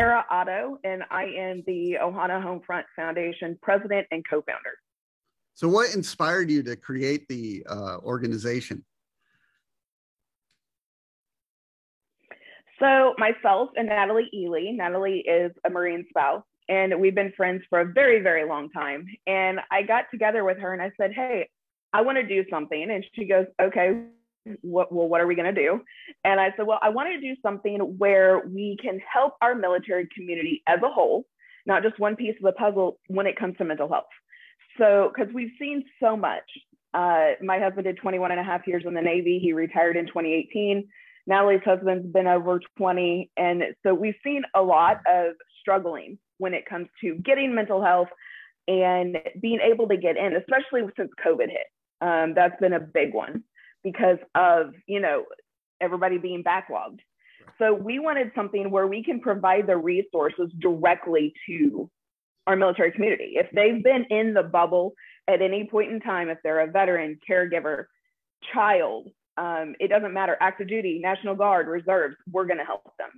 Sarah Otto, and I am the Ohana Homefront Foundation president and co founder. So, what inspired you to create the uh, organization? So, myself and Natalie Ely, Natalie is a Marine spouse, and we've been friends for a very, very long time. And I got together with her and I said, Hey, I want to do something. And she goes, Okay, what, well, what are we going to do? And I said, Well, I want to do something where we can help our military community as a whole, not just one piece of the puzzle when it comes to mental health. So, because we've seen so much. Uh, my husband did 21 and a half years in the Navy. He retired in 2018. Natalie's husband's been over 20. And so we've seen a lot of struggling when it comes to getting mental health and being able to get in, especially since COVID hit. Um, that's been a big one because of, you know, everybody being backlogged. So we wanted something where we can provide the resources directly to our military community. If they've been in the bubble at any point in time, if they're a veteran, caregiver, child, um, it doesn't matter, active duty, National Guard, reserves, we're going to help them.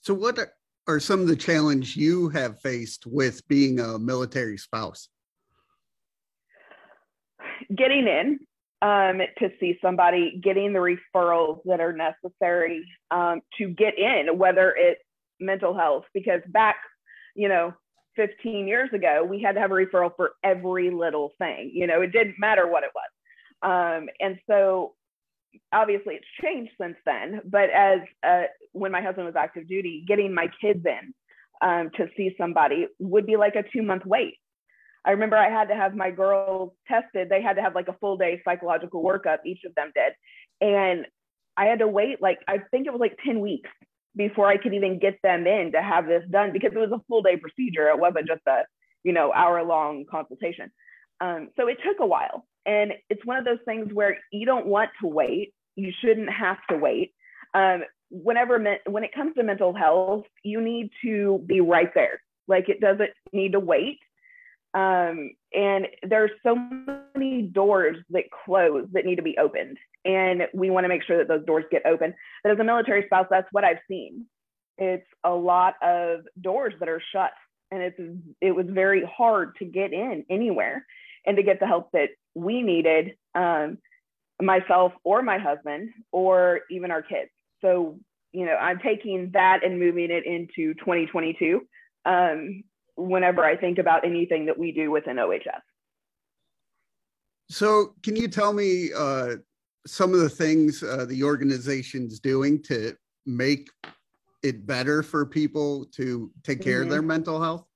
So, what are some of the challenges you have faced with being a military spouse? Getting in um, to see somebody, getting the referrals that are necessary um, to get in, whether it's mental health, because back, you know, 15 years ago, we had to have a referral for every little thing. You know, it didn't matter what it was. Um, and so obviously it's changed since then. But as uh, when my husband was active duty, getting my kids in um, to see somebody would be like a two month wait. I remember I had to have my girls tested. They had to have like a full day psychological workup, each of them did. And I had to wait like, I think it was like 10 weeks before I could even get them in to have this done because it was a full day procedure. It wasn't just a, you know, hour long consultation. Um, so it took a while. And it's one of those things where you don't want to wait. You shouldn't have to wait. Um, whenever when it comes to mental health, you need to be right there. Like it doesn't need to wait. Um, and there's so many doors that close that need to be opened, and we want to make sure that those doors get open. But as a military spouse, that's what I've seen. It's a lot of doors that are shut, and it's it was very hard to get in anywhere and to get the help that we needed, um, myself or my husband or even our kids. So, you know, I'm taking that and moving it into 2022 um, whenever I think about anything that we do within OHF. So, can you tell me uh, some of the things uh, the organization's doing to make it better for people to take care mm-hmm. of their mental health?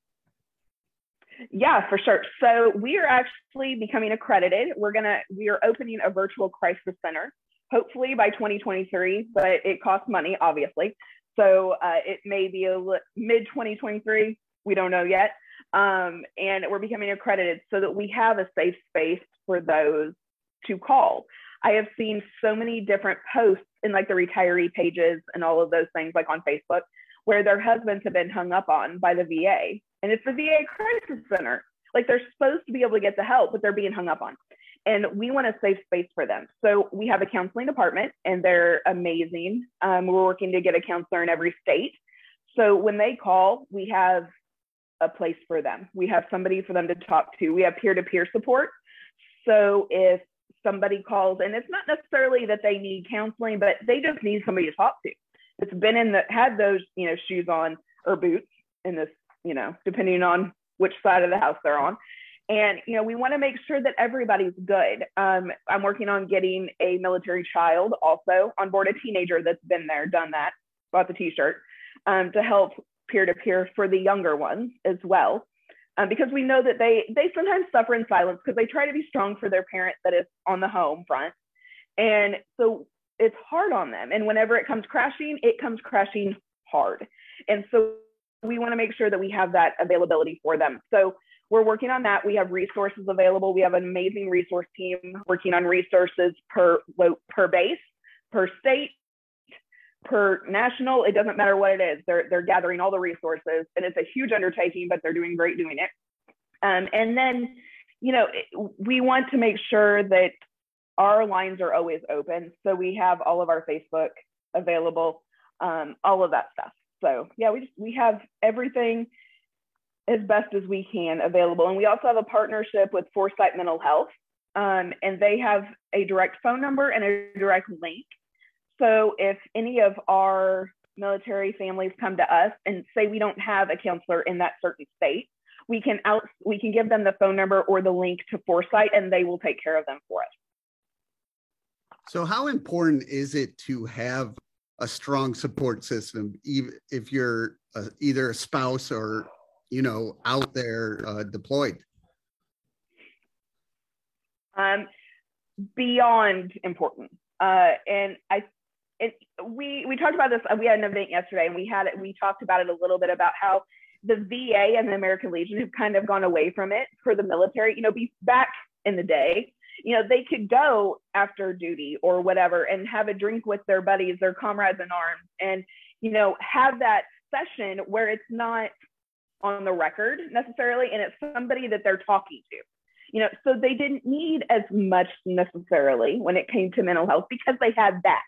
Yeah, for sure. So we are actually becoming accredited. We're gonna we are opening a virtual crisis center, hopefully by 2023, but it costs money, obviously. So uh, it may be a mid 2023. We don't know yet. Um, and we're becoming accredited so that we have a safe space for those to call. I have seen so many different posts in like the retiree pages and all of those things, like on Facebook, where their husbands have been hung up on by the VA and it's the VA crisis center. Like they're supposed to be able to get the help, but they're being hung up on. And we want a safe space for them. So we have a counseling department, and they're amazing. Um, we're working to get a counselor in every state. So when they call, we have a place for them. We have somebody for them to talk to. We have peer to peer support. So if somebody calls, and it's not necessarily that they need counseling, but they just need somebody to talk to. It's been in the had those you know shoes on or boots in this you know, depending on which side of the house they're on. And, you know, we want to make sure that everybody's good. Um, I'm working on getting a military child also on board, a teenager that's been there, done that, bought the t shirt um, to help peer to peer for the younger ones as well. Um, because we know that they they sometimes suffer in silence because they try to be strong for their parent that is on the home front, and so it's hard on them. And whenever it comes crashing, it comes crashing hard. And so we want to make sure that we have that availability for them. So we're working on that. We have resources available. We have an amazing resource team working on resources per per base, per state, per national. It doesn't matter what it is. They're they're gathering all the resources, and it's a huge undertaking, but they're doing great doing it. Um, and then, you know, we want to make sure that our lines are always open. So we have all of our Facebook available, um, all of that stuff. So yeah, we just we have everything as best as we can available, and we also have a partnership with Foresight Mental Health, um, and they have a direct phone number and a direct link. So if any of our military families come to us and say we don't have a counselor in that certain state, we can out we can give them the phone number or the link to Foresight, and they will take care of them for us. So, how important is it to have a strong support system, even if you're a, either a spouse or you know out there uh, deployed? Um, beyond important, uh, and I, it, we we talked about this. We had an event yesterday, and we had it. We talked about it a little bit about how the VA and the American Legion have kind of gone away from it for the military. You know, be back in the day, you know, they could go after duty or whatever and have a drink with their buddies, their comrades in arms, and, you know, have that session where it's not on the record necessarily and it's somebody that they're talking to. You know, so they didn't need as much necessarily when it came to mental health because they had that.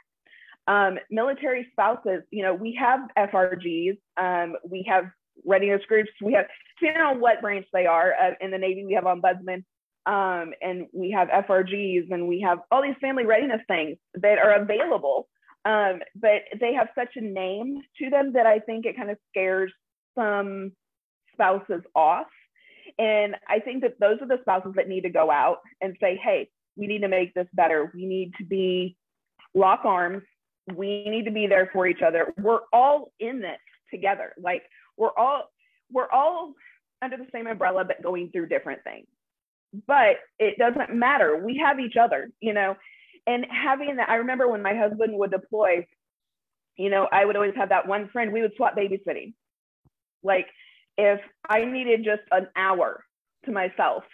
Um, military spouses, you know, we have FRGs, um, we have readiness groups, we have, depending on what branch they are, uh, in the Navy, we have ombudsmen, um, and we have FRGs and we have all these family readiness things that are available. Um, but they have such a name to them that I think it kind of scares some spouses off. And I think that those are the spouses that need to go out and say, hey, we need to make this better. We need to be lock arms. We need to be there for each other. We're all in this together. Like we're all we're all under the same umbrella, but going through different things but it doesn't matter. We have each other, you know, and having that. I remember when my husband would deploy, you know, I would always have that one friend. We would swap babysitting. Like if I needed just an hour to myself,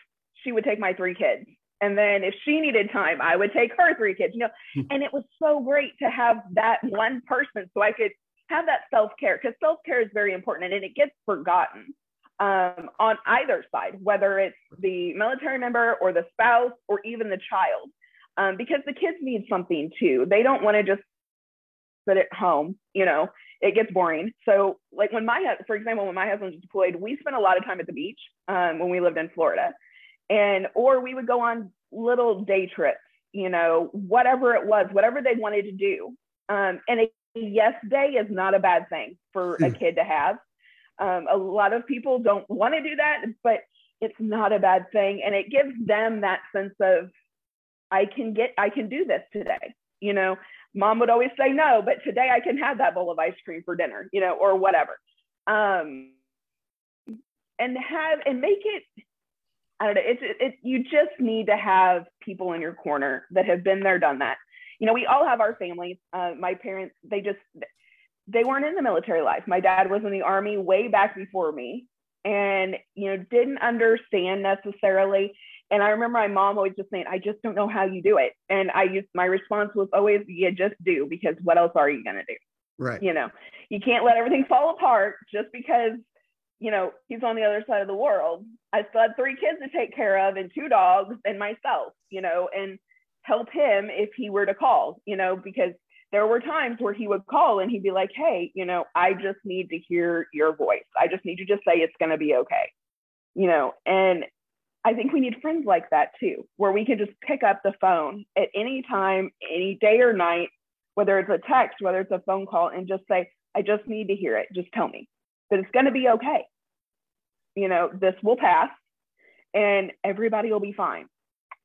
she would take my three kids. And then if she needed time, I would take her three kids, you know. Hmm. and it was so great to have that one person so I could have that self care because self care is very important and it gets forgotten um, on either side, whether it's the military member or the spouse or even the child, um, because the kids need something too. They don't want to just sit at home, you know, it gets boring. So, like when my, for example, when my husband was deployed, we spent a lot of time at the beach um, when we lived in Florida, and or we would go on little day trips, you know, whatever it was, whatever they wanted to do. Um, and a yes day is not a bad thing for a hmm. kid to have. Um, a lot of people don't want to do that, but it's not a bad thing. And it gives them that sense of, I can get, I can do this today. You know, mom would always say no, but today I can have that bowl of ice cream for dinner, you know, or whatever. Um, and have, and make it, I don't know, it's, it, it, you just need to have people in your corner that have been there, done that. You know, we all have our families. Uh, my parents, they just, they weren't in the military life. My dad was in the army way back before me and, you know, didn't understand necessarily. And I remember my mom always just saying, I just don't know how you do it. And I used my response was always, you just do, because what else are you going to do? Right. You know, you can't let everything fall apart just because, you know, he's on the other side of the world. I still had three kids to take care of and two dogs and myself, you know, and help him if he were to call, you know, because there were times where he would call and he'd be like, Hey, you know, I just need to hear your voice. I just need you to say it's going to be okay. You know, and I think we need friends like that too, where we can just pick up the phone at any time, any day or night, whether it's a text, whether it's a phone call, and just say, I just need to hear it. Just tell me that it's going to be okay. You know, this will pass and everybody will be fine.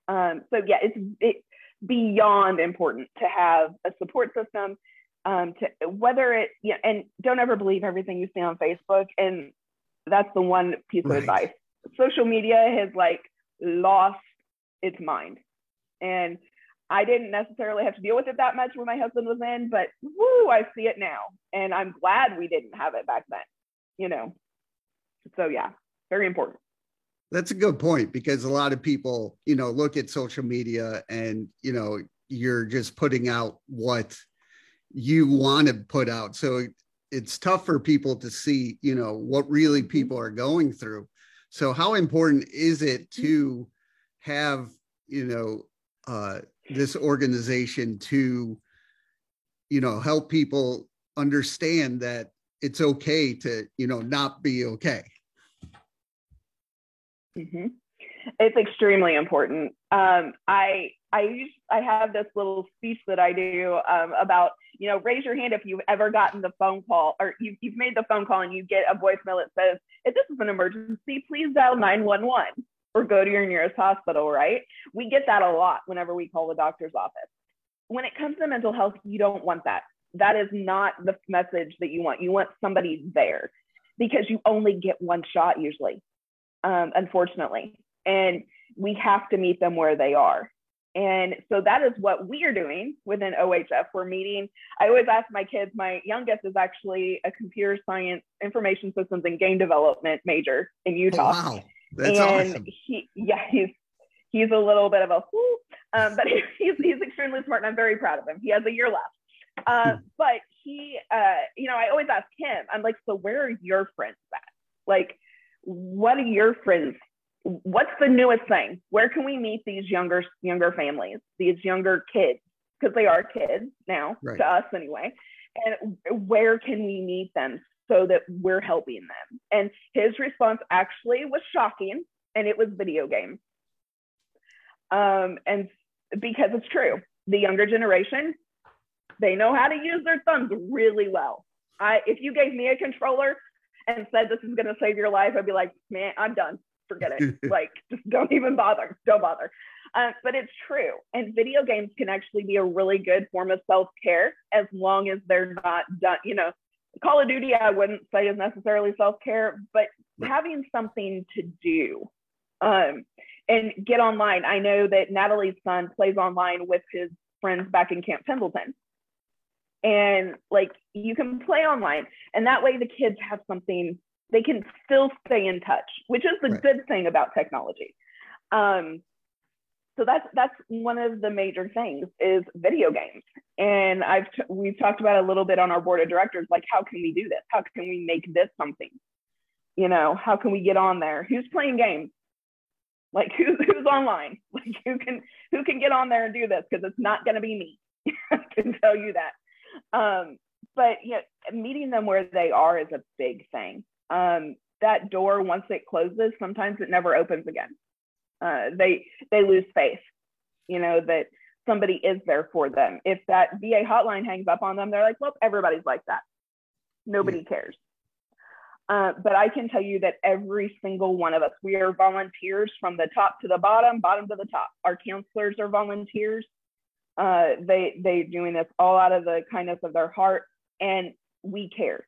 Um, so yeah, it's it, beyond important to have a support system um, to whether it you know, and don't ever believe everything you see on facebook and that's the one piece right. of advice social media has like lost its mind and i didn't necessarily have to deal with it that much when my husband was in but woo i see it now and i'm glad we didn't have it back then you know so yeah very important that's a good point because a lot of people, you know, look at social media and, you know, you're just putting out what you want to put out. So it's tough for people to see, you know, what really mm-hmm. people are going through. So how important is it mm-hmm. to have, you know, uh, this organization to, you know, help people understand that it's okay to you know not be okay. Mm-hmm. it's extremely important. Um, i i use i have this little speech that i do um, about you know raise your hand if you've ever gotten the phone call or you've, you've made the phone call and you get a voicemail that says if this is an emergency please dial 911 or go to your nearest hospital right? We get that a lot whenever we call the doctor's office. When it comes to mental health you don't want that that is not the message that you want. You want somebody there because you only get one shot usually, um, unfortunately. And we have to meet them where they are. And so that is what we are doing within OHF. We're meeting. I always ask my kids, my youngest is actually a computer science, information systems, and game development major in Utah. Oh, wow. That's and awesome. He, yeah, he's he's a little bit of a um, but he's he's extremely smart, and I'm very proud of him. He has a year left, uh, but he, uh, you know, I always ask him, I'm like, so where are your friends at? Like, what are your friends? What's the newest thing? Where can we meet these younger younger families, these younger kids? Because they are kids now, right. to us anyway. And where can we meet them so that we're helping them? And his response actually was shocking, and it was video games. Um, and because it's true, the younger generation they know how to use their thumbs really well. I, if you gave me a controller and said this is going to save your life, I'd be like, man, I'm done. Forget it. like, just don't even bother. Don't bother. Uh, but it's true. And video games can actually be a really good form of self care as long as they're not done. You know, Call of Duty, I wouldn't say is necessarily self care, but having something to do um, and get online. I know that Natalie's son plays online with his friends back in Camp Pendleton and like you can play online and that way the kids have something they can still stay in touch which is the right. good thing about technology. Um, so that's that's one of the major things is video games. And i've t- we've talked about a little bit on our board of directors like how can we do this? How can we make this something? You know how can we get on there? Who's playing games? Like who, who's online? Like who can who can get on there and do this? Because it's not going to be me. I can tell you that um, but yeah, meeting them where they are is a big thing. Um, that door, once it closes, sometimes it never opens again. Uh, they they lose faith, you know, that somebody is there for them. If that VA hotline hangs up on them, they're like, well, everybody's like that. Nobody cares. Uh, but I can tell you that every single one of us, we are volunteers from the top to the bottom, bottom to the top. Our counselors are volunteers. Uh, they they doing this all out of the kindness of their heart, and we care,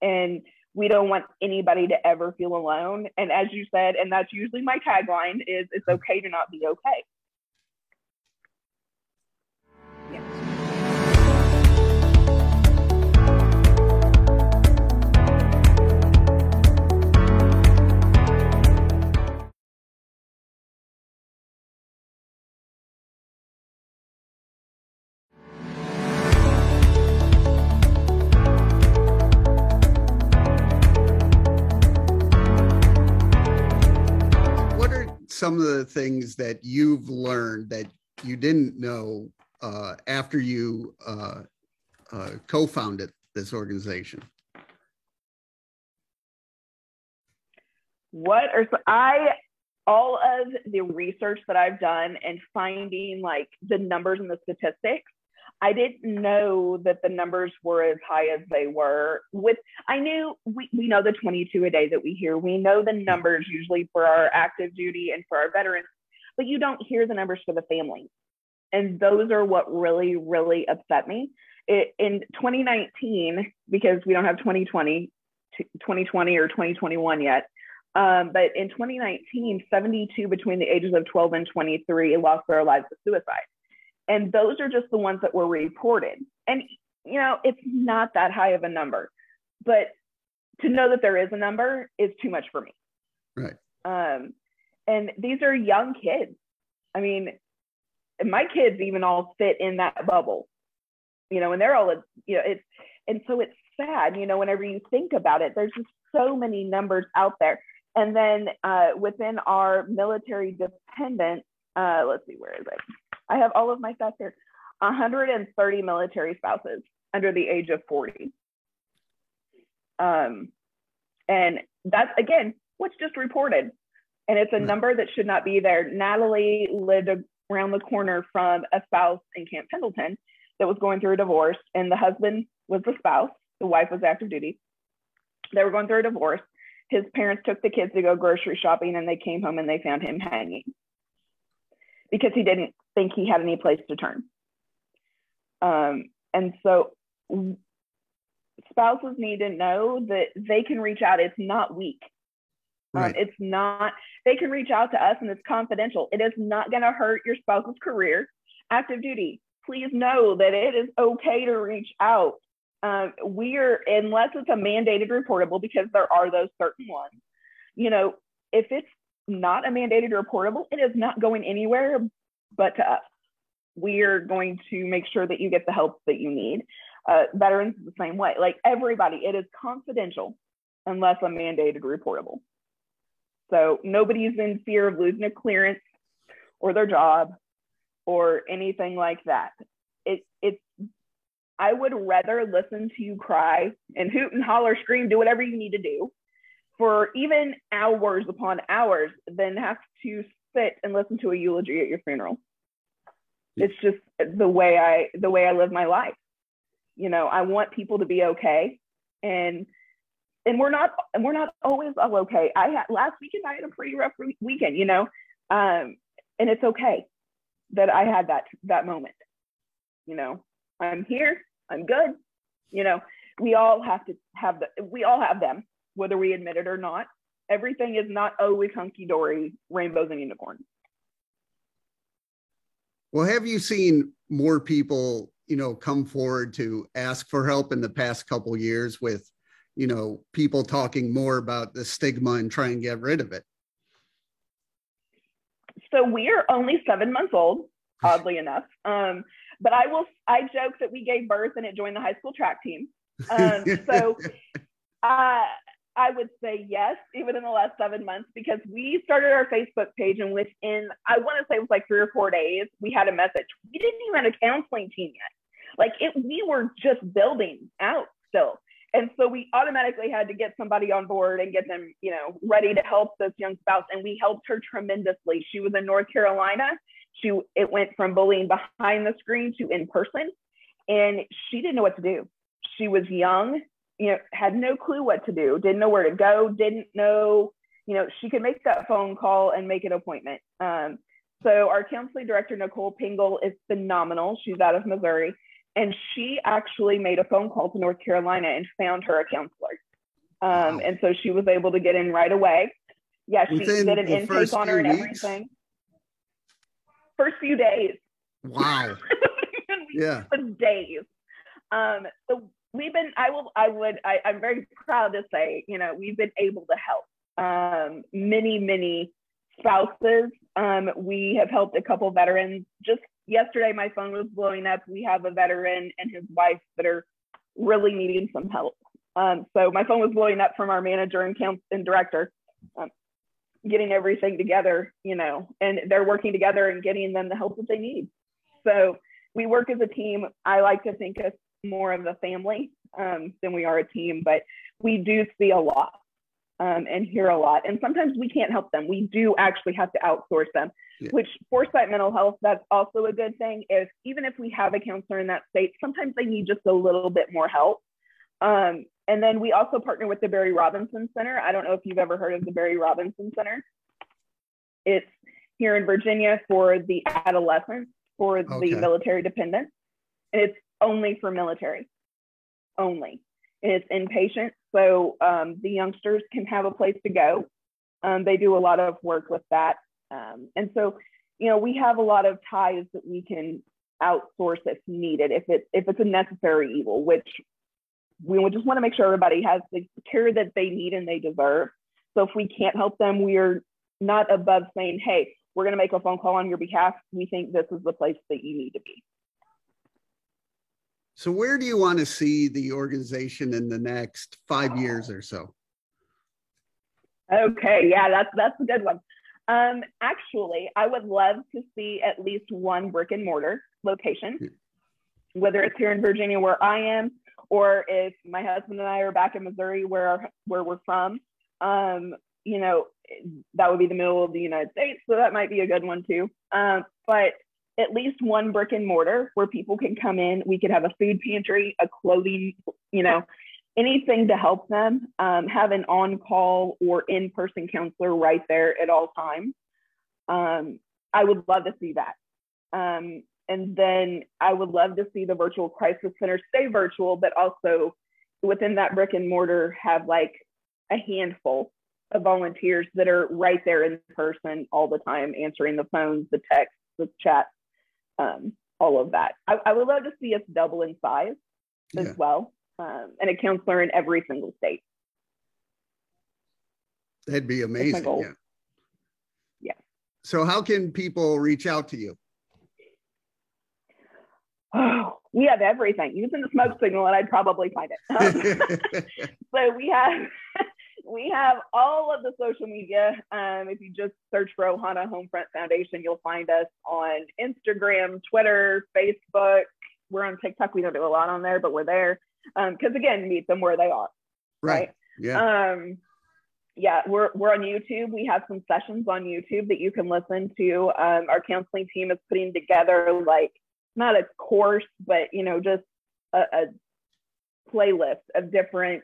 and we don't want anybody to ever feel alone. And as you said, and that's usually my tagline is it's okay to not be okay. Some of the things that you've learned that you didn't know uh, after you uh, uh, co-founded this organization? What are I all of the research that I've done and finding like the numbers and the statistics I didn't know that the numbers were as high as they were. With I knew we, we know the 22 a day that we hear. We know the numbers usually for our active duty and for our veterans, but you don't hear the numbers for the families. And those are what really, really upset me. It, in 2019, because we don't have 2020, 2020 or 2021 yet, um, but in 2019, 72 between the ages of 12 and 23 lost their lives to suicide. And those are just the ones that were reported. And, you know, it's not that high of a number, but to know that there is a number is too much for me. Right. Um, and these are young kids. I mean, my kids even all fit in that bubble, you know, and they're all, you know, it's, and so it's sad, you know, whenever you think about it, there's just so many numbers out there. And then uh, within our military dependent, uh, let's see, where is it? I have all of my stats here 130 military spouses under the age of 40. Um, and that's again what's just reported. And it's a number that should not be there. Natalie lived around the corner from a spouse in Camp Pendleton that was going through a divorce, and the husband was the spouse, the wife was active duty. They were going through a divorce. His parents took the kids to go grocery shopping, and they came home and they found him hanging because he didn't think he had any place to turn. Um, and so spouses need to know that they can reach out. It's not weak. Um, right. Um, it's not, they can reach out to us and it's confidential. It is not going to hurt your spouse's career. Active duty, please know that it is okay to reach out. Um, we are, unless it's a mandated reportable, because there are those certain ones, you know, if it's not a mandated reportable, it is not going anywhere but to us. We are going to make sure that you get the help that you need. Uh, veterans the same way. Like everybody, it is confidential unless a mandated reportable. So nobody's in fear of losing a clearance or their job or anything like that. It, it's, I would rather listen to you cry and hoot and holler, scream, do whatever you need to do for even hours upon hours than have to sit and listen to a eulogy at your funeral. It's just the way I the way I live my life. You know, I want people to be okay, and and we're not and we're not always all okay. I had last weekend I had a pretty rough weekend, you know, um, and it's okay that I had that that moment. You know, I'm here, I'm good. You know, we all have to have the we all have them, whether we admit it or not. Everything is not always hunky dory, rainbows and unicorns. Well, have you seen more people, you know, come forward to ask for help in the past couple years with you know people talking more about the stigma and try and get rid of it? So we are only seven months old oddly enough. Um, but i will i joke that we gave birth and it joined the high school track team. Um, so uh, i would say yes even in the last seven months because we started our facebook page and within i want to say it was like three or four days we had a message we didn't even have a counseling team yet like it we were just building out still and so we automatically had to get somebody on board and get them, you know, ready to help this young spouse. And we helped her tremendously. She was in North Carolina. She it went from bullying behind the screen to in person. And she didn't know what to do. She was young, you know, had no clue what to do, didn't know where to go, didn't know, you know, she could make that phone call and make an appointment. Um, so our counseling director, Nicole Pingle, is phenomenal. She's out of Missouri and she actually made a phone call to North Carolina and found her a counselor. Um. And so she was able to get in right away. Yeah, she Within did an intake on her and weeks? everything. First few days. Wow. yeah. Days. Um, so we've been, I will, I would, I, I'm very proud to say, you know, we've been able to help um, many, many spouses. Um, we have helped a couple veterans just yesterday my phone was blowing up. We have a veteran and his wife that are really needing some help. Um, so my phone was blowing up from our manager and, count- and director, um, getting everything together, you know, and they're working together and getting them the help that they need. So we work as a team. I like to think of more of a family um, than we are a team, but we do see a lot um, and hear a lot. And sometimes we can't help them. We do actually have to outsource them, yeah. which Foresight Mental Health, that's also a good thing. If even if we have a counselor in that state, sometimes they need just a little bit more help. Um, and then we also partner with the Barry Robinson Center. I don't know if you've ever heard of the Barry Robinson Center. It's here in Virginia for the adolescents, for okay. the military dependents. And it's only for military, only. And it's inpatient so um, the youngsters can have a place to go. Um, they do a lot of work with that. Um, and so, you know, we have a lot of ties that we can outsource if needed, if it's if it's a necessary evil, which we just want to make sure everybody has the care that they need and they deserve. So if we can't help them, we're not above saying, hey, we're going to make a phone call on your behalf. We think this is the place that you need to be. So, where do you want to see the organization in the next five years or so? Okay, yeah, that's that's a good one. Um, actually, I would love to see at least one brick and mortar location, whether it's here in Virginia where I am, or if my husband and I are back in Missouri, where where we're from, um, you know, that would be the middle of the United States, so that might be a good one too. Um, but at least one brick and mortar where people can come in. We could have a food pantry, a clothing, you know, anything to help them. Um, have an on-call or in-person counselor right there at all times. Um, I would love to see that. Um, and then I would love to see the virtual crisis center stay virtual, but also within that brick and mortar have like a handful of volunteers that are right there in person all the time, answering the phones, the texts, the chats, um, all of that. I, I, would love to see us double in size as yeah. well, um, and a counselor in every single state. That'd be amazing. Yeah. Yeah. So, how can people reach out to you? Oh, we have everything. Using the smoke signal, and I'd probably find it. Um, so we have we have all of the social media. Um, if you just search for Ohana Homefront Foundation, you'll find us on Instagram, Twitter, Facebook. We're on TikTok. We don't do a lot on there, but we're there because um, again, meet them where they are. Right. right? Yeah. Um, yeah, we're we're on YouTube. We have some sessions on YouTube that you can listen to. Um, our counseling team is putting together like not a course, but you know, just a, a playlist of different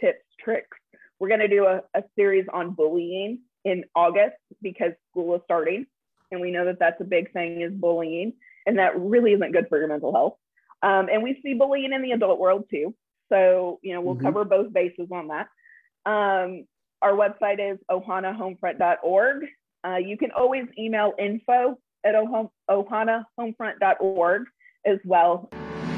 tips, tricks, we're going to do a, a series on bullying in August because school is starting. And we know that that's a big thing is bullying. And that really isn't good for your mental health. Um, and we see bullying in the adult world too. So, you know, we'll mm-hmm. cover both bases on that. Um, our website is ohanahomefront.org. Uh, you can always email info at ohanahomefront.org as well.